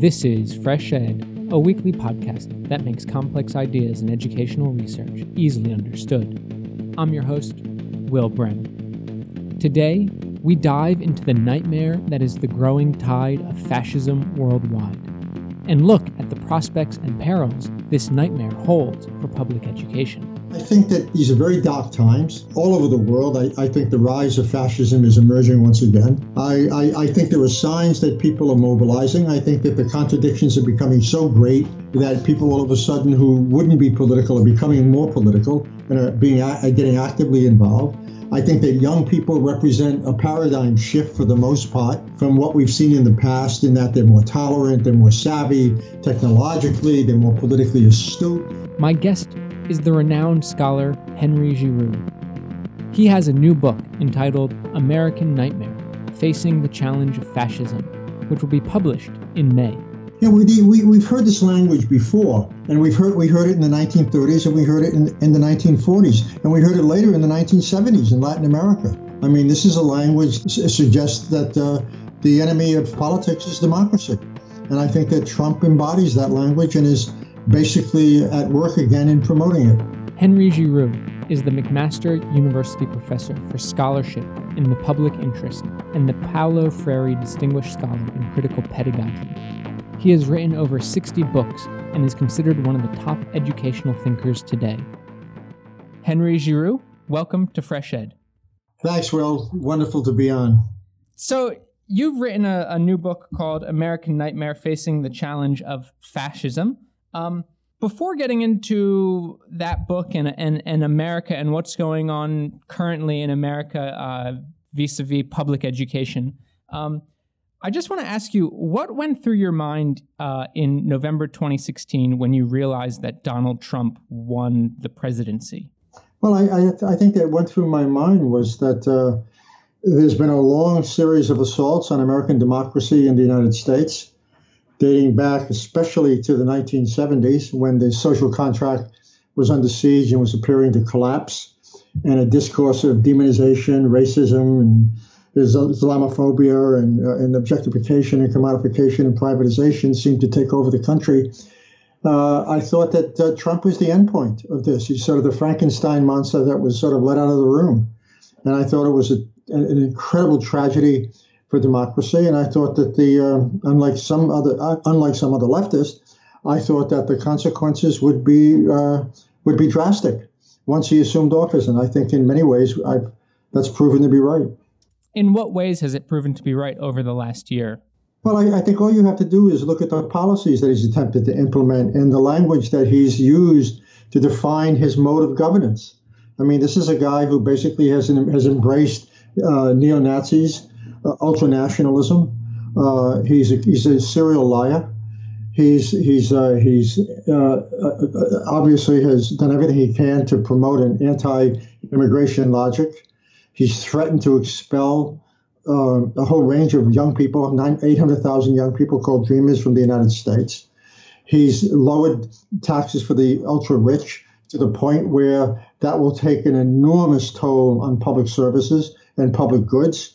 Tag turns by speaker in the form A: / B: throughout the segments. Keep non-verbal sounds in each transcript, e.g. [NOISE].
A: This is Fresh Ed, a weekly podcast that makes complex ideas in educational research easily understood. I'm your host, Will Brehm. Today, we dive into the nightmare that is the growing tide of fascism worldwide and look at the prospects and perils this nightmare holds for public education.
B: I think that these are very dark times all over the world. I, I think the rise of fascism is emerging once again. I, I, I, think there are signs that people are mobilizing. I think that the contradictions are becoming so great that people all of a sudden who wouldn't be political are becoming more political and are being are getting actively involved. I think that young people represent a paradigm shift for the most part from what we've seen in the past, in that they're more tolerant, they're more savvy technologically, they're more politically astute.
A: My guest is the renowned scholar Henry Giroux. He has a new book entitled American Nightmare Facing the Challenge of Fascism, which will be published in May.
B: Yeah, we, we, we've heard this language before, and we've heard we heard it in the 1930s, and we heard it in, in the 1940s, and we heard it later in the 1970s in Latin America. I mean, this is a language that suggests that uh, the enemy of politics is democracy, and I think that Trump embodies that language and is basically at work again in promoting it.
A: Henry Giroux is the McMaster University Professor for Scholarship in the Public Interest and the Paulo Freire Distinguished Scholar in Critical Pedagogy. He has written over 60 books and is considered one of the top educational thinkers today. Henry Giroux, welcome to Fresh Ed.
B: Thanks, Will. Wonderful to be on.
A: So, you've written a, a new book called American Nightmare Facing the Challenge of Fascism. Um, before getting into that book and, and, and America and what's going on currently in America vis a vis public education, um, I just want to ask you what went through your mind uh, in November 2016 when you realized that Donald Trump won the presidency?
B: Well, I, I, I think that went through my mind was that uh, there's been a long series of assaults on American democracy in the United States dating back especially to the 1970s when the social contract was under siege and was appearing to collapse, and a discourse of demonization, racism, and Islamophobia and, uh, and objectification and commodification and privatization seemed to take over the country. Uh, I thought that uh, Trump was the endpoint of this. He's sort of the Frankenstein monster that was sort of let out of the room. And I thought it was a, an incredible tragedy for democracy. And I thought that the uh, unlike some other uh, unlike some other leftists, I thought that the consequences would be uh, would be drastic once he assumed office. And I think in many ways I've, that's proven to be right.
A: In what ways has it proven to be right over the last year?
B: Well, I, I, think all you have to do is look at the policies that he's attempted to implement and the language that he's used to define his mode of governance. I mean, this is a guy who basically has has embraced uh, neo Nazis ultranationalism. Uh, he's a, he's a serial liar. He's he's uh, he's uh, uh, obviously has done everything he can to promote an anti-immigration logic. He's threatened to expel uh, a whole range of young people, 800,000 young people called dreamers from the United States. He's lowered taxes for the ultra rich to the point where that will take an enormous toll on public services and public goods.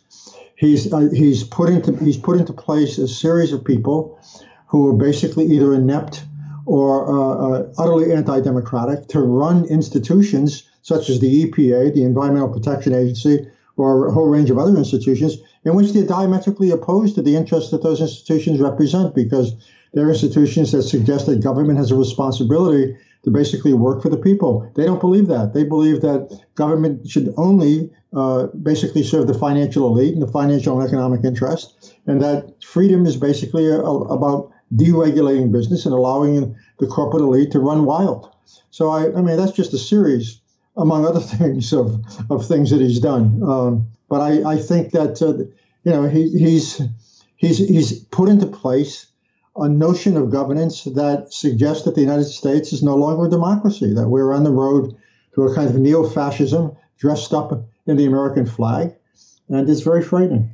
B: He's uh, he's put into he's put into place a series of people who are basically either inept or uh, uh, utterly anti-democratic to run institutions such as the EPA, the Environmental Protection Agency, or a whole range of other institutions in which they're diametrically opposed to the interests that those institutions represent because they're institutions that suggest that government has a responsibility to basically work for the people. They don't believe that. They believe that government should only uh, basically serve the financial elite and the financial and economic interest, and that freedom is basically a, a, about deregulating business and allowing the corporate elite to run wild. So I, I mean, that's just a series, among other [LAUGHS] things, of, of things that he's done. Um, but I, I think that uh, you know he, he's he's he's put into place a notion of governance that suggests that the United States is no longer a democracy, that we're on the road to a kind of neo-fascism dressed up in the American flag, and it's very frightening.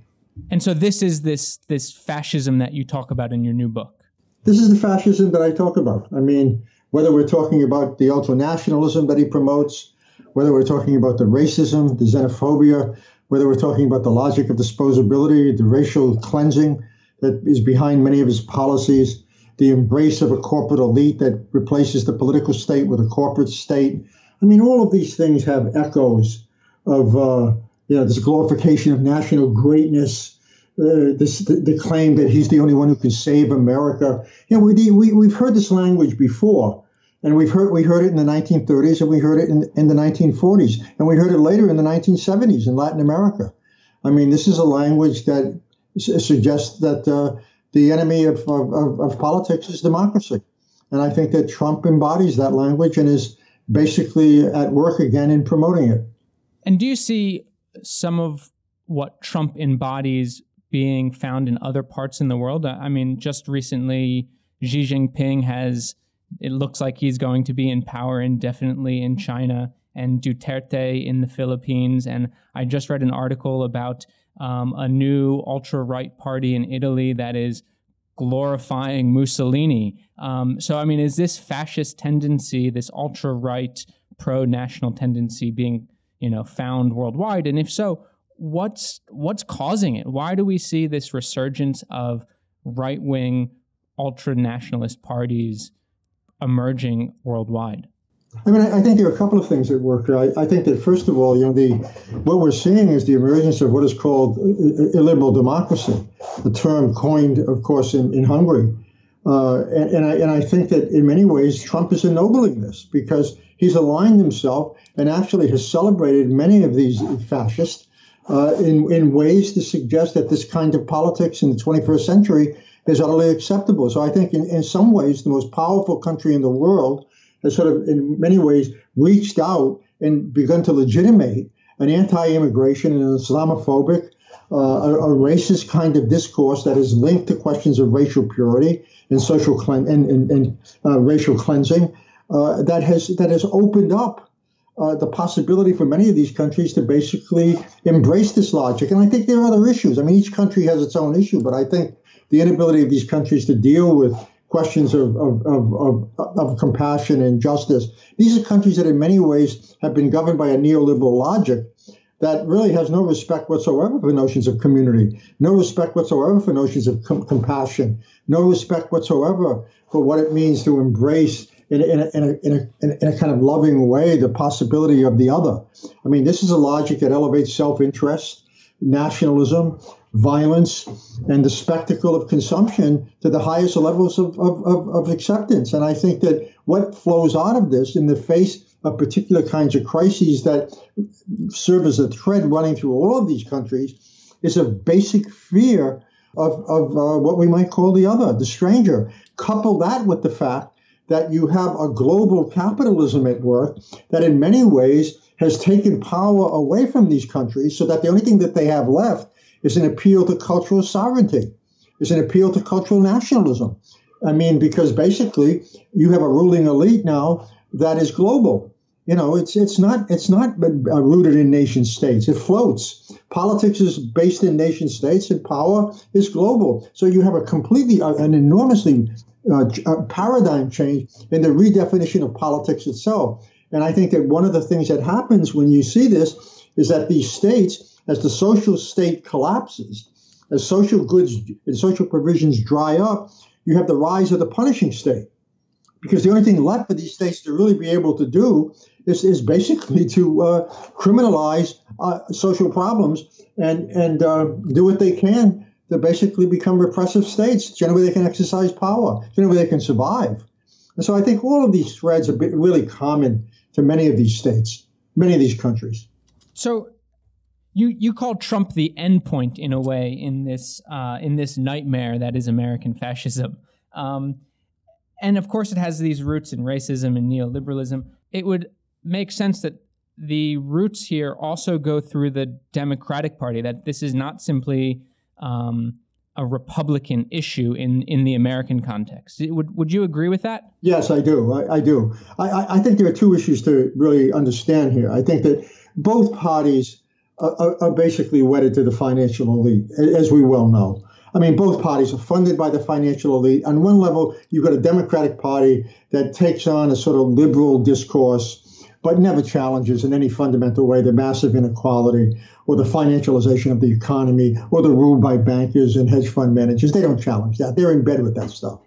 A: And so this is this this fascism that you talk about in your new book.
B: This is the fascism that I talk about. I mean, whether we're talking about the ultra nationalism that he promotes, whether we're talking about the racism, the xenophobia, whether we're talking about the logic of disposability, the racial cleansing that is behind many of his policies, the embrace of a corporate elite that replaces the political state with a corporate state. I mean, all of these things have echoes of uh, you know this glorification of national greatness. Uh, this the, the, claim that he's the only one who can save America. You know, we, we we've heard this language before, and we've heard we heard it in the 1930s, and we heard it in, in the 1940s, and we heard it later in the 1970s in Latin America. I mean, this is a language that suggests that uh, the enemy of, of, of politics is democracy. And I think that Trump embodies that language and is basically at work again in promoting it.
A: And do you see some of what Trump embodies being found in other parts in the world? I mean, just recently, Xi Jinping has, it looks like he's going to be in power indefinitely in China and Duterte in the Philippines. And I just read an article about um, a new ultra right party in Italy that is glorifying Mussolini. Um, so, I mean, is this fascist tendency, this ultra right pro national tendency, being you know found worldwide? And if so, what's what's causing it? Why do we see this resurgence of right wing ultra nationalist parties emerging worldwide?
B: I mean, I, think there are a couple of things at work. I, I, think that first of all, you know, the what we're seeing is the emergence of what is called illiberal democracy, a term coined, of course, in, in Hungary. Uh, and, and, I, and I think that in many ways, Trump is ennobling this because he's aligned himself and actually has celebrated many of these fascists uh, in, in ways to suggest that this kind of politics in the 21st century is utterly acceptable. So I think in, in some ways, the most powerful country in the world has sort of, in many ways, reached out and begun to legitimate an anti-immigration and an Islamophobic, uh, a, a, racist kind of discourse that is linked to questions of racial purity and social clean and, and, and uh, racial cleansing. Uh, that has that has opened up uh, the possibility for many of these countries to basically embrace this logic. And I think there are other issues. I mean, each country has its own issue, but I think the inability of these countries to deal with questions of, of, of, of, compassion and justice. These are countries that, in many ways, have been governed by a neoliberal logic that really has no respect whatsoever for notions of community, no respect whatsoever for notions of com- compassion, no respect whatsoever for what it means to embrace in a, in, a, in, a, in, a, kind of loving way the possibility of the other. I mean, this is a logic that elevates self interest, nationalism, violence and the spectacle of consumption to the highest levels of, of, of, of, acceptance. And I think that what flows out of this in the face of particular kinds of crises that serve as a thread running through all of these countries is a basic fear of, of uh, what we might call the other, the stranger. Couple that with the fact that you have a global capitalism at work that in many ways has taken power away from these countries so that the only thing that they have left is an appeal to cultural sovereignty, is an appeal to cultural nationalism. I mean, because basically you have a ruling elite now that is global. You know, it's it's not it's not uh, rooted in nation states. It floats. Politics is based in nation states, and power is global. So you have a completely uh, an enormously uh, uh, paradigm change in the redefinition of politics itself. And I think that one of the things that happens when you see this is that these states as the social state collapses, as social goods and social provisions dry up, you have the rise of the punishing state. Because the only thing left for these states to really be able to do is, is basically to uh, criminalize uh, social problems and, and uh, do what they can to basically become repressive states. Generally, they can exercise power. Generally, they can survive. And so I think all of these threads are really common to many of these states, many of these countries.
A: So you you call Trump the endpoint in a way in this uh, in this nightmare that is American fascism, um, and of course it has these roots in racism and neoliberalism. It would make sense that the roots here also go through the Democratic Party. That this is not simply um, a Republican issue in, in the American context. Would would you agree with that?
B: Yes, I do. I, I do. I, I think there are two issues to really understand here. I think that both parties are, are basically wedded to the financial elite, as we well know. I mean, both parties are funded by the financial elite. On one level, you've got a Democratic Party that takes on a sort of liberal discourse but never challenges in any fundamental way the massive inequality or the financialization of the economy or the rule by bankers and hedge fund managers. They don't challenge that. They're in bed with that stuff.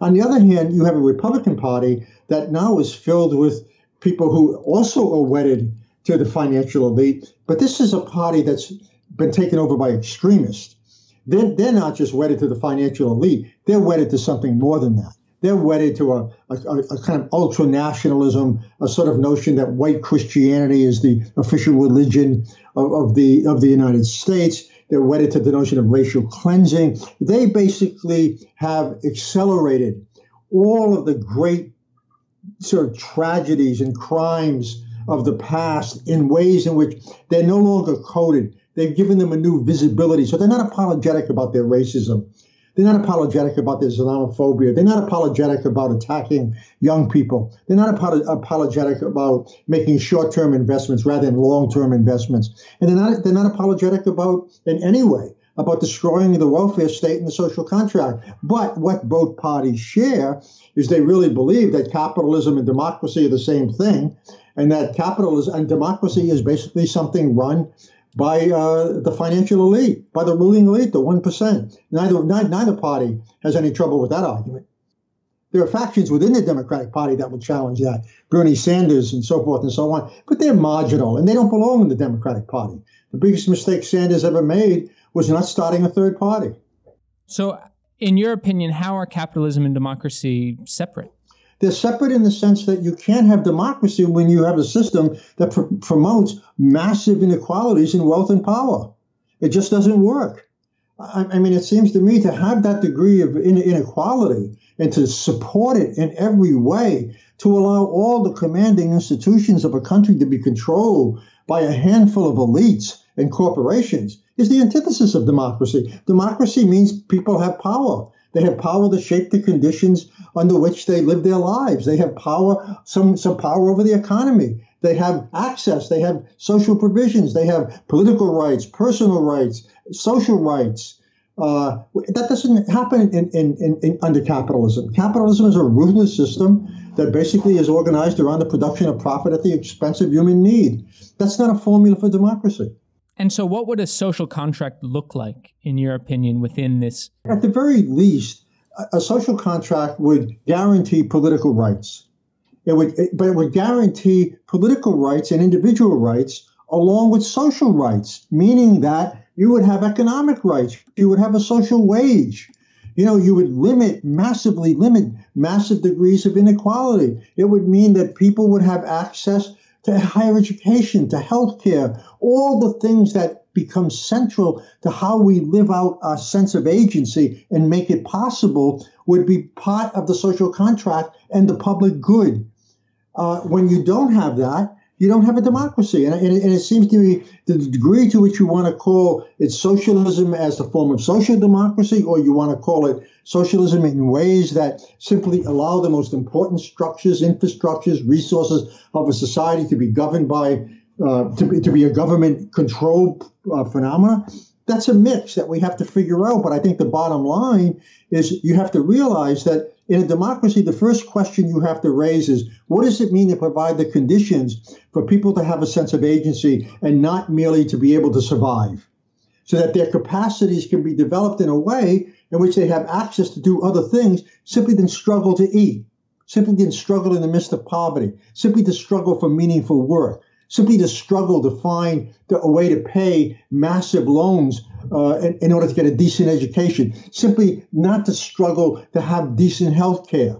B: On the other hand, you have a Republican Party that now is filled with people who also are wedded to the financial elite. But this is a party that's been taken over by extremists. They're, they're not just wedded to the financial elite, they're wedded to something more than that. They're wedded to a, a, a kind of ultra nationalism, a sort of notion that white Christianity is the official religion of, of the of the United States. They're wedded to the notion of racial cleansing. They basically have accelerated all of the great sort of tragedies and crimes of the past in ways in which they're no longer coded. They've given them a new visibility. So they're not apologetic about their racism. They're not apologetic about their Islamophobia. They're not apologetic about attacking young people. They're not apologetic about making short-term investments rather than long-term investments. And they're not they're not apologetic about in any way about destroying the welfare state and the social contract. But what both parties share is they really believe that capitalism and democracy are the same thing, and that capitalism and democracy is basically something run by uh, the financial elite, by the ruling elite, the one percent. Neither, neither party has any trouble with that argument. There are factions within the Democratic Party that would challenge that, Bernie Sanders and so forth and so on, but they're marginal and they don't belong in the Democratic Party. The biggest mistake Sanders ever made was not starting a third party.
A: So, in your opinion, how are capitalism and democracy separate?
B: They're separate in the sense that you can't have democracy when you have a system that pr- promotes massive inequalities in wealth and power. It just doesn't work. I, I mean, it seems to me to have that degree of in- inequality and to support it in every way, to allow all the commanding institutions of a country to be controlled by a handful of elites and corporations, is the antithesis of democracy. Democracy means people have power. They have power to shape the conditions under which they live their lives. They have power, some, some power over the economy. They have access. They have social provisions. They have political rights, personal rights, social rights. Uh, that doesn't happen in, in, in, in, under capitalism. Capitalism is a ruthless system that basically is organized around the production of profit at the expense of human need. That's not a formula for democracy.
A: And so, what would a social contract look like, in your opinion, within this?
B: At the very least, a social contract would guarantee political rights. It would, but it would guarantee political rights and individual rights along with social rights, meaning that you would have economic rights, you would have a social wage. You know, you would limit, massively limit massive degrees of inequality. It would mean that people would have access to higher education, to healthcare, all the things that become central to how we live out our sense of agency and make it possible would be part of the social contract and the public good. Uh, when you don't have that, you don't have a democracy. And, and, it, and, it, seems to me the degree to which you want to call it socialism as a form of social democracy, or you want to call it socialism in ways that simply allow the most important structures, infrastructures, resources of a society to be governed by, uh, to, be, to be a government controlled uh, phenomena. That's a mix that we have to figure out. But I think the bottom line is you have to realize that in a democracy, the first question you have to raise is what does it mean to provide the conditions for people to have a sense of agency and not merely to be able to survive? So that their capacities can be developed in a way in which they have access to do other things simply than struggle to eat, simply than struggle in the midst of poverty, simply to struggle for meaningful work, simply to struggle to find a way to pay massive loans uh, in, in, order to get a decent education, simply not to struggle to have decent health care.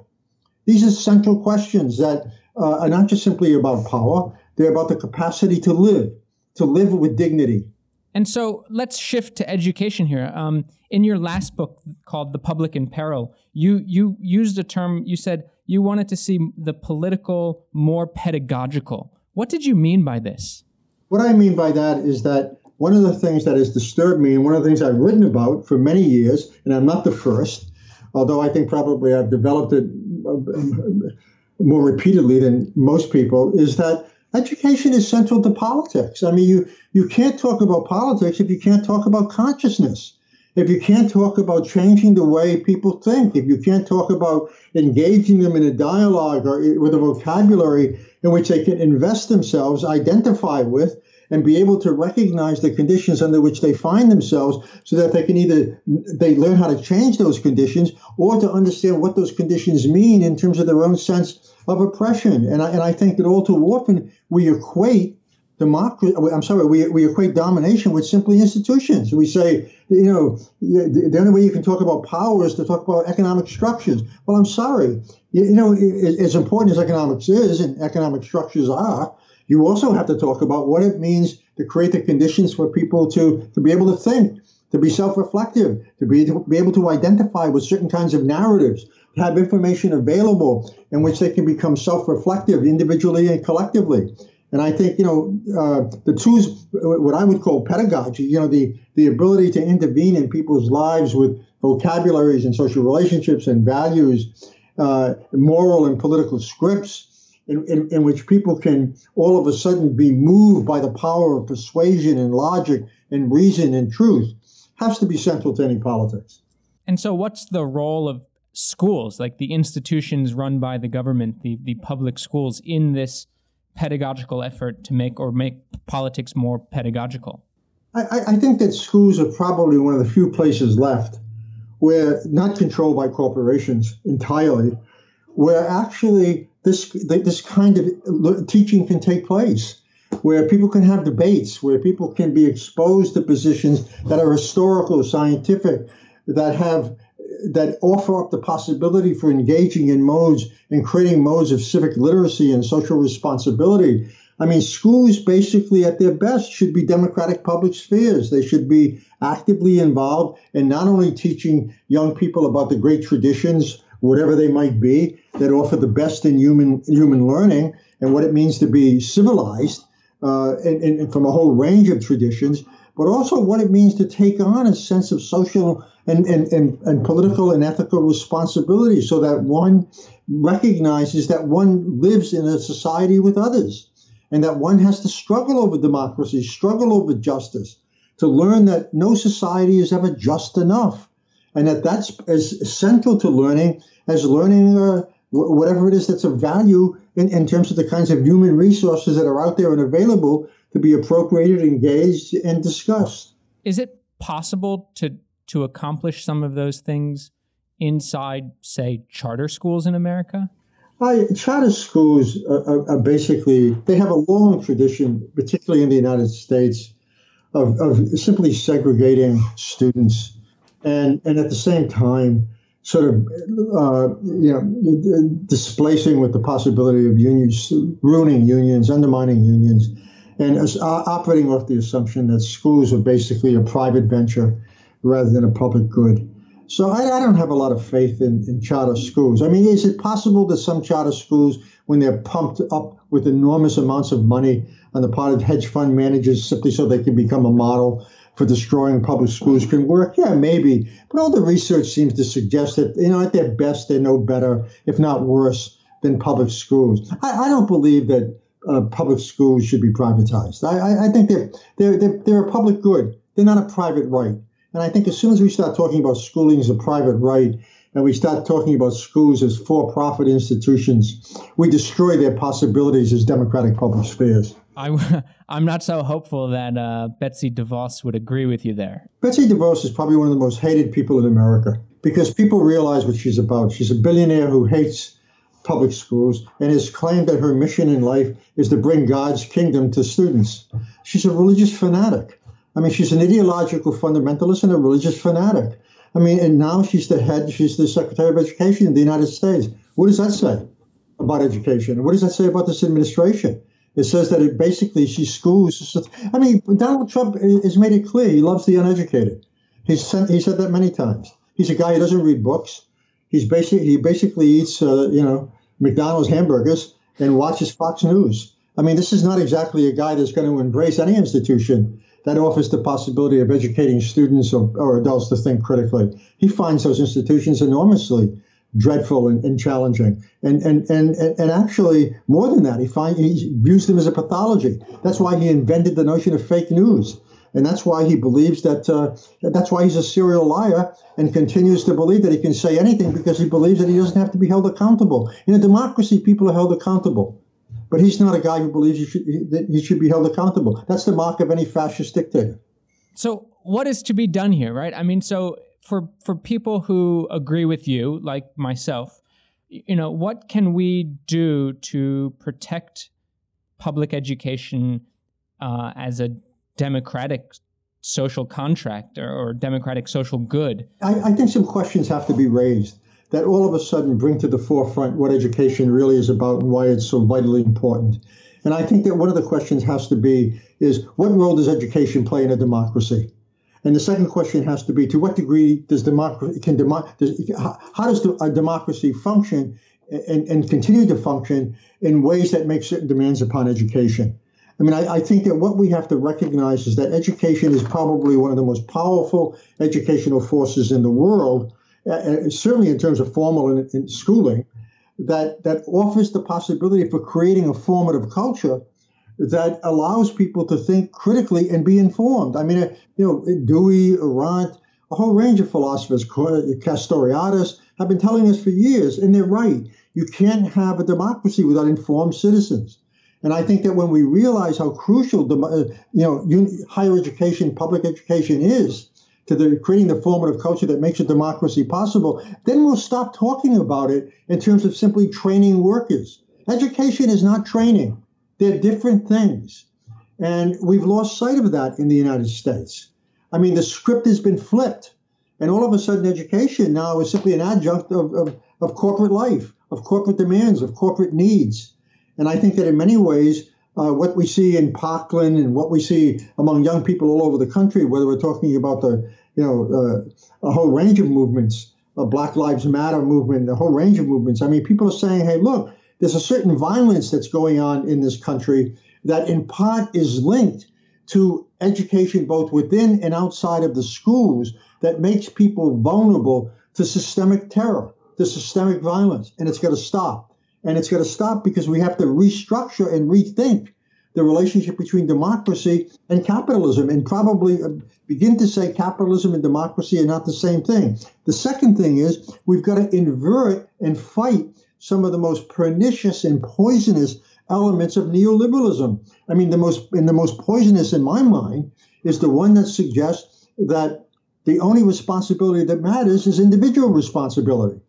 B: These are central questions that uh, are not just simply about power, they're about the capacity to live, to live with dignity.
A: And so let's shift to education here. Um, in your last book called The Public in Peril, you, you used a term, you said you wanted to see the political more pedagogical. What did you mean by this?
B: What I mean by that is that one of the things that has disturbed me, and one of the things I've written about for many years, and I'm not the first, although I think probably I've developed it uh, more repeatedly than most people, is that education is central to politics. I mean, you, you can't talk about politics if you can't talk about consciousness. If you can't talk about changing the way people think, if you can't talk about engaging them in a dialogue or with a vocabulary in which they can invest themselves, identify with, and be able to recognize the conditions under which they find themselves so that they can either they learn how to change those conditions or to understand what those conditions mean in terms of their own sense of oppression. And I, and I think that all too often we equate democracy, I'm sorry, we, we equate domination with simply institutions. We say, you know, the only way you can talk about power is to talk about economic structures. Well, I'm sorry. You, you know, as important as economics is and economic structures are, you also have to talk about what it means to create the conditions for people to, to be able to think, to be self-reflective, to be, to be able to identify with certain kinds of narratives, to have information available in which they can become self-reflective individually and collectively. And I think, you know, uh, the tools, what I would call pedagogy, you know, the, the ability to intervene in people's lives with vocabularies and social relationships and values, uh, moral and political scripts, in, in, in, which people can all of a sudden be moved by the power of persuasion and logic and reason and truth has to be central to any politics.
A: And so, what's the role of schools, like the institutions run by the government, the, the public schools, in this pedagogical effort to make or make politics more pedagogical?
B: I, I think that schools are probably one of the few places left where not controlled by corporations entirely, where actually this this kind of teaching can take place, where people can have debates, where people can be exposed to positions that are historical, scientific, that have that offer up the possibility for engaging in modes and creating modes of civic literacy and social responsibility. I mean, schools basically at their best should be democratic public spheres. They should be actively involved in not only teaching young people about the great traditions whatever they might be, that offer the best in human human learning and what it means to be civilized, uh, and, and, from a whole range of traditions, but also what it means to take on a sense of social and, and, and, and political and ethical responsibility so that one recognizes that one lives in a society with others and that one has to struggle over democracy, struggle over justice, to learn that no society is ever just enough and that that's as central to learning as learning uh, whatever it is that's of value in, in terms of the kinds of human resources that are out there and available to be appropriated, engaged, and discussed.
A: Is it possible to to accomplish some of those things inside, say, charter schools in America?
B: Uh, charter schools are, are, are, basically they have a long tradition, particularly in the United States, of, of simply segregating students and and at the same time sort of uh, you know displacing with the possibility of unions ruining unions undermining unions and as, uh, operating off the assumption that schools are basically a private venture rather than a public good. So I, I don't have a lot of faith in, in charter schools. I mean is it possible that some charter schools when they're pumped up with enormous amounts of money on the part of hedge fund managers simply so they can become a model for destroying public schools can work? Yeah, maybe. But all the research seems to suggest that, you know, at their best, they're no better, if not worse, than public schools. I, I don't believe that uh, public schools should be privatized. I, I, I think they're, they're, they're, they're a public good. They're not a private right. And I think as soon as we start talking about schooling as a private right, and we start talking about schools as for profit institutions, we destroy their possibilities as democratic public spheres.
A: I, [LAUGHS] I'm not so hopeful that uh, Betsy DeVos would agree with you there.
B: Betsy DeVos is probably one of the most hated people in America because people realize what she's about. She's a billionaire who hates public schools and has claimed that her mission in life is to bring God's kingdom to students. She's a religious fanatic. I mean, she's an ideological fundamentalist and a religious fanatic. I mean, and now she's the head, she's the Secretary of Education in the United States. What does that say about education? What does that say about this administration? It says that it basically she schools. I mean, Donald Trump has made it clear he loves the uneducated. He's sent, he said that many times. He's a guy who doesn't read books. He's basically he basically eats uh, you know McDonald's hamburgers and watches Fox News. I mean, this is not exactly a guy that's going to embrace any institution that offers the possibility of educating students or, or adults to think critically. He finds those institutions enormously dreadful and, and challenging. And, and, and, and actually, more than that, he, find, he views them as a pathology. That's why he invented the notion of fake news. And that's why he believes that, uh, that's why he's a serial liar and continues to believe that he can say anything because he believes that he doesn't have to be held accountable. In a democracy, people are held accountable. but he's not a guy who believes he should, that he should be held accountable. That's the mark of any fascist dictator.
A: So, what is to be done here, right? I mean, so for for people who agree with you, like myself, you know, what can we do to protect public education uh, as a democratic social contract or, or democratic social good?
B: I, I think some questions have to be raised that all of a sudden bring to the forefront what education really is about and why it's so vitally important. And I think that one of the questions has to be is what role does education play in a democracy? And the second question has to be to what degree does democracy can demo, does, how does a democracy function and, and continue to function in ways that make certain demands upon education? I mean, I, I, think that what we have to recognize is that education is probably one of the most powerful educational forces in the world, uh, certainly in terms of formal and schooling, that, that offers the possibility for creating a formative culture that allows people to think critically and be informed. I mean, uh, you know, Dewey, Arendt, a whole range of philosophers, Castoriadis, have been telling us for years, and they're right. You can't have a democracy without informed citizens. And I think that when we realize how crucial, uh, you know, higher education, public education is to the, creating the formative culture that makes a democracy possible, then we'll stop talking about it in terms of simply training workers. Education is not training. They're different things. And we've lost sight of that in the United States. I mean, the script has been flipped. And all of a sudden, education now is simply an adjunct of, of, of corporate life, of corporate demands, of corporate needs. And I think that in many ways, uh, what we see in Parkland and what we see among young people all over the country, whether we're talking about the, you know, uh, a whole range of movements, a Black Lives Matter movement, a whole range of movements. I mean, people are saying, hey, look, there's a certain violence that's going on in this country that in part is linked to education both within and outside of the schools that makes people vulnerable to systemic terror, to systemic violence. And it's got to stop. And it's got to stop because we have to restructure and rethink the relationship between democracy and capitalism and probably uh, begin to say capitalism and democracy are not the same thing. The second thing is we've got to invert and fight some of the most pernicious and poisonous elements of neoliberalism. I mean, the most and the most poisonous in my mind is the one that suggests that the only responsibility that matters is individual responsibility.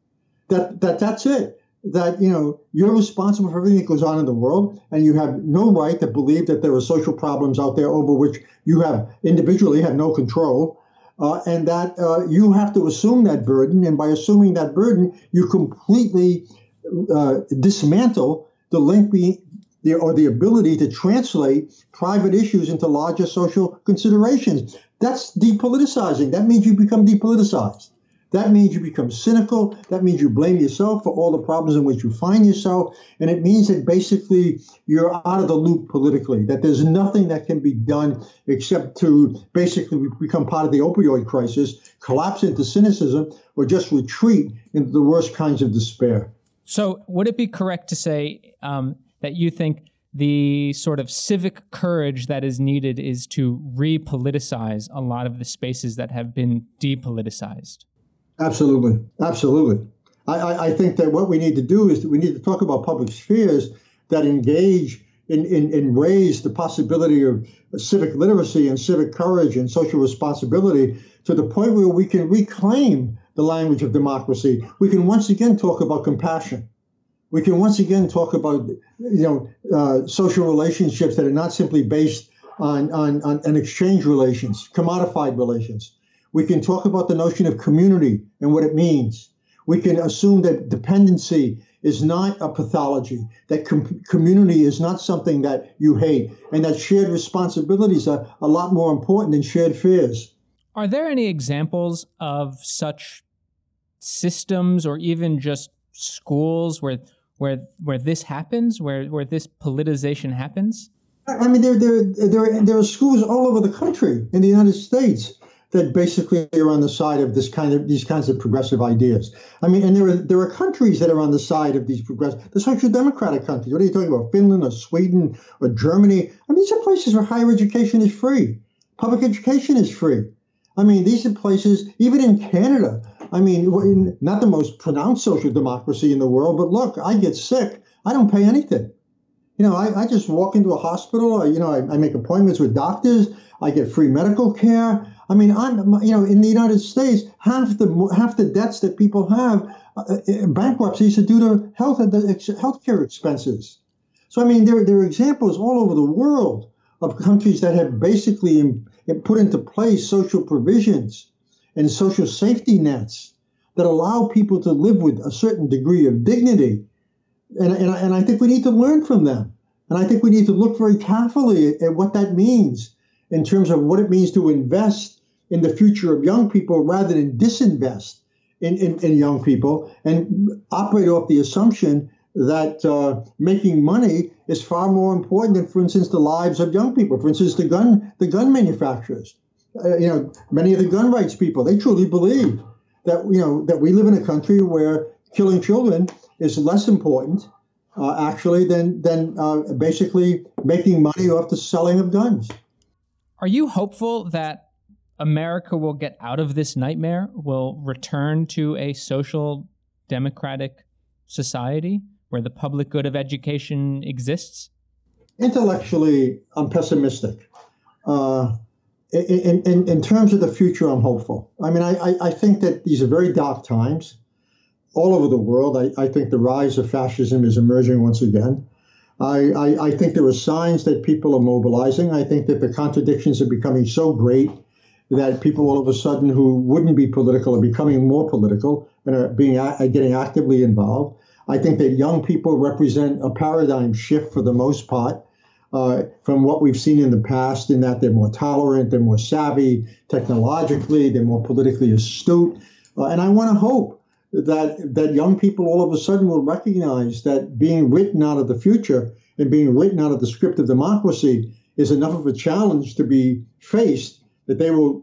B: That that that's it. That you know you're responsible for everything that goes on in the world, and you have no right to believe that there are social problems out there over which you have individually have no control. Uh, and that uh, you have to assume that burden, and by assuming that burden, you completely uh, dismantle the link be, the, or the ability to translate private issues into larger social considerations. That's depoliticizing. That means you become depoliticized. That means you become cynical. That means you blame yourself for all the problems in which you find yourself. And it means that basically you're out of the loop politically, that there's nothing that can be done except to basically become part of the opioid crisis, collapse into cynicism, or just retreat into the worst kinds of despair.
A: So, would it be correct to say um, that you think the sort of civic courage that is needed is to repoliticize a lot of the spaces that have been depoliticized?
B: Absolutely, absolutely. I, I, think that what we need to do is that we need to talk about public spheres that engage and, and, and raise the possibility of civic literacy and civic courage and social responsibility to the point where we can reclaim the language of democracy, we can once again talk about compassion. We can once again talk about you know uh, social relationships that are not simply based on, on, on an exchange relations, commodified relations. We can talk about the notion of community and what it means. We can assume that dependency is not a pathology, that com- community is not something that you hate, and that shared responsibilities are a lot more important than shared fears.
A: Are there any examples of such systems or even just schools where where where this happens, where where this politicization happens?
B: I mean, there there there there are schools all over the country in the United States that basically are on the side of this kind of these kinds of progressive ideas. I mean, and there are there are countries that are on the side of these progressive, the social democratic countries. What are you talking about? Finland or Sweden or Germany? I mean, these are places where higher education is free, public education is free. I mean, these are places, even in Canada. I mean, not the most pronounced social democracy in the world, but look, I get sick. I don't pay anything. You know, I, I just walk into a hospital. You know, I, I make appointments with doctors. I get free medical care. I mean, I'm you know in the United States, half the half the debts that people have, uh, uh bankruptcies are due to health healthcare expenses. So I mean, there there are examples all over the world of countries that have basically put into place social provisions and social safety nets that allow people to live with a certain degree of dignity. And, and, and I think we need to learn from them. And I think we need to look very carefully at what that means in terms of what it means to invest in the future of young people rather than disinvest in, in, in young people and operate off the assumption that uh, making money is far more important than, for instance, the lives of young people. For instance, the gun the gun manufacturers, uh, you know, many of the gun rights people, they truly believe that you know that we live in a country where killing children is less important, uh, actually, than than uh, basically making money off the selling of guns.
A: Are you hopeful that America will get out of this nightmare? Will return to a social democratic society where the public good of education exists?
B: Intellectually, I'm pessimistic. Uh, in, in, in terms of the future, I'm hopeful. I mean, I, I, think that these are very dark times all over the world. I, I think the rise of fascism is emerging once again. I, I, I think there are signs that people are mobilizing. I think that the contradictions are becoming so great that people all of a sudden who wouldn't be political are becoming more political and are being are getting actively involved. I think that young people represent a paradigm shift for the most part uh, from what we've seen in the past, in that they're more tolerant, they're more savvy technologically, they're more politically astute. Uh, and I want to hope that that young people all of a sudden will recognize that being written out of the future and being written out of the script of democracy is enough of a challenge to be faced that they will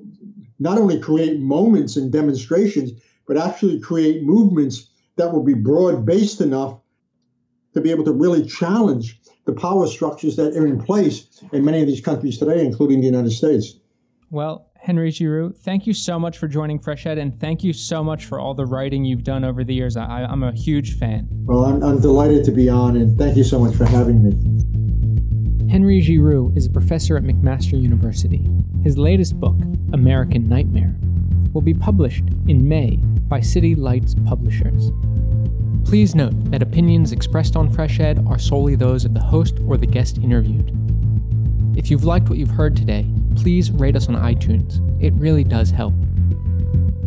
B: not only create moments and demonstrations, but actually create movements that will be broad based enough to be able to really challenge the power structures that are in place in many of these countries today, including the United States.
A: Well, Henry Giroux, thank you so much for joining Freshed, and thank you so much for all the writing you've done over the years. I, am a huge fan.
B: Well, I'm, I'm delighted to be on, and thank you so much for having me.
A: Henry Giroux is a professor at McMaster University. His latest book, American Nightmare, will be published in May by City Lights Publishers. Please note that opinions expressed on Fresh Ed are solely those of the host or the guest interviewed. If you've liked what you've heard today, please rate us on iTunes. It really does help.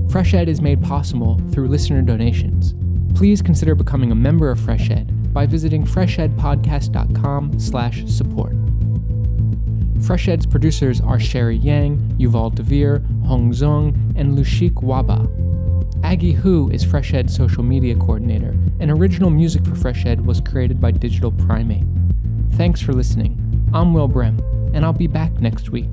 A: Fresh Ed is made possible through listener donations. Please consider becoming a member of Fresh Ed by visiting freshedpodcast.com/support. Fresh Ed's producers are Sherry Yang, Yuval Devere, Hong Zong, and Lushik Waba. Aggie Hu is Fresh Ed's social media coordinator, and original music for Fresh Ed was created by Digital Primate. Thanks for listening. I'm Will Brehm, and I'll be back next week.